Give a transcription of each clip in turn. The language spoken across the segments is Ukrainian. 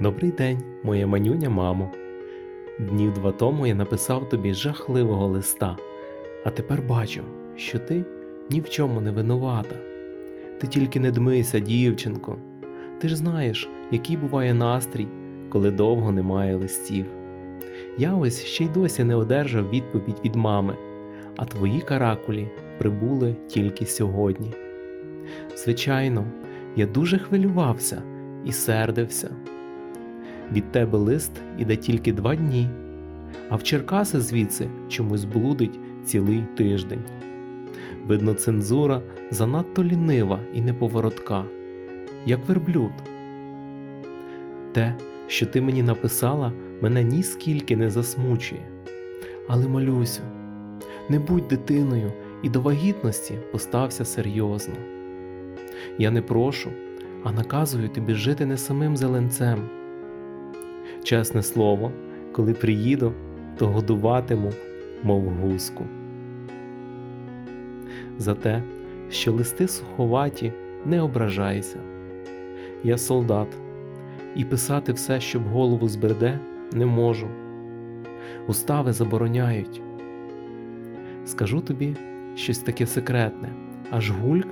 Добрий день, моя манюня мамо. Днів два тому я написав тобі жахливого листа, а тепер бачу, що ти ні в чому не винувата. Ти тільки не дмися, дівчинко. Ти ж знаєш, який буває настрій, коли довго немає листів. Я ось ще й досі не одержав відповідь від мами, а твої каракулі прибули тільки сьогодні. Звичайно, я дуже хвилювався і сердився. Від тебе лист іде тільки два дні, а в Черкаси звідси чомусь блудить цілий тиждень. Видно, цензура занадто лінива і неповоротка, як верблюд. Те, що ти мені написала, мене ніскільки не засмучує. Але молюся, не будь дитиною і до вагітності постався серйозно. Я не прошу, а наказую тобі жити не самим зеленцем. Чесне слово, коли приїду, то годуватиму, мов гуску. За те, що листи суховаті, не ображайся. Я солдат, і писати все, що в голову збреде, не можу. Устави забороняють. Скажу тобі щось таке секретне, аж гульк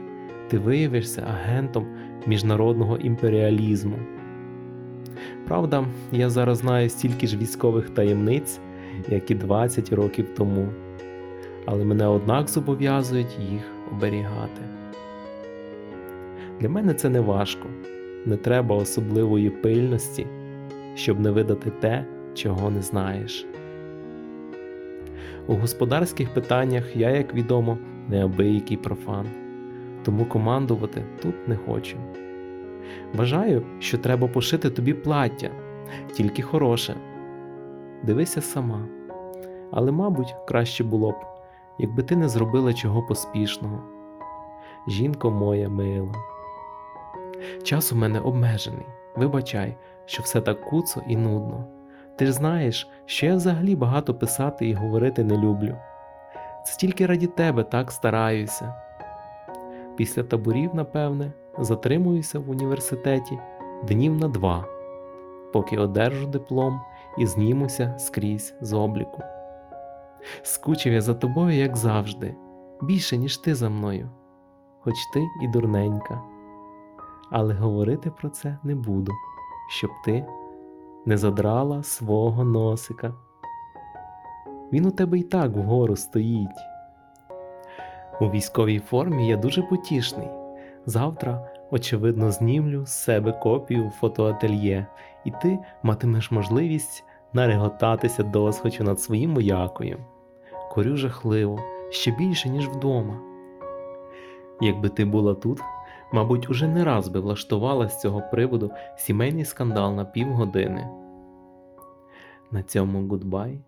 ти виявишся агентом міжнародного імперіалізму. Правда, я зараз знаю стільки ж військових таємниць, як і 20 років тому, але мене однак зобов'язують їх оберігати. Для мене це не важко, не треба особливої пильності, щоб не видати те, чого не знаєш. У господарських питаннях я, як відомо, неабиякий профан, тому командувати тут не хочу. Вважаю, що треба пошити тобі плаття, тільки хороше. Дивися сама. Але, мабуть, краще було б, якби ти не зробила чого поспішного. Жінко моя мила. Час у мене обмежений. Вибачай, що все так куцо і нудно. Ти ж знаєш, що я взагалі багато писати і говорити не люблю. Це тільки раді тебе так стараюся. Після таборів, напевне, затримуюся в університеті днів на два, поки одержу диплом і знімуся скрізь з обліку. Скучив я за тобою, як завжди, більше, ніж ти за мною, хоч ти і дурненька. Але говорити про це не буду, щоб ти не задрала свого носика. Він у тебе й так вгору стоїть. У військовій формі я дуже потішний. Завтра, очевидно, знімлю з себе копію фотоательє, і ти матимеш можливість нареготатися досхочу над своїм воякою. Курю жахливо, ще більше, ніж вдома. Якби ти була тут, мабуть, уже не раз би влаштувала з цього приводу сімейний скандал на півгодини. На цьому goodbye.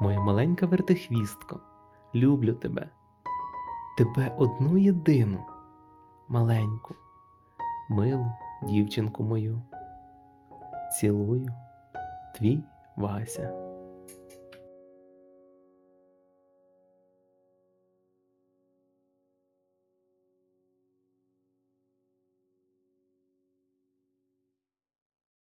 Моя маленька вертихвістко, люблю тебе. Тебе одну єдину, маленьку, милу дівчинку мою. Цілую, твій Вася.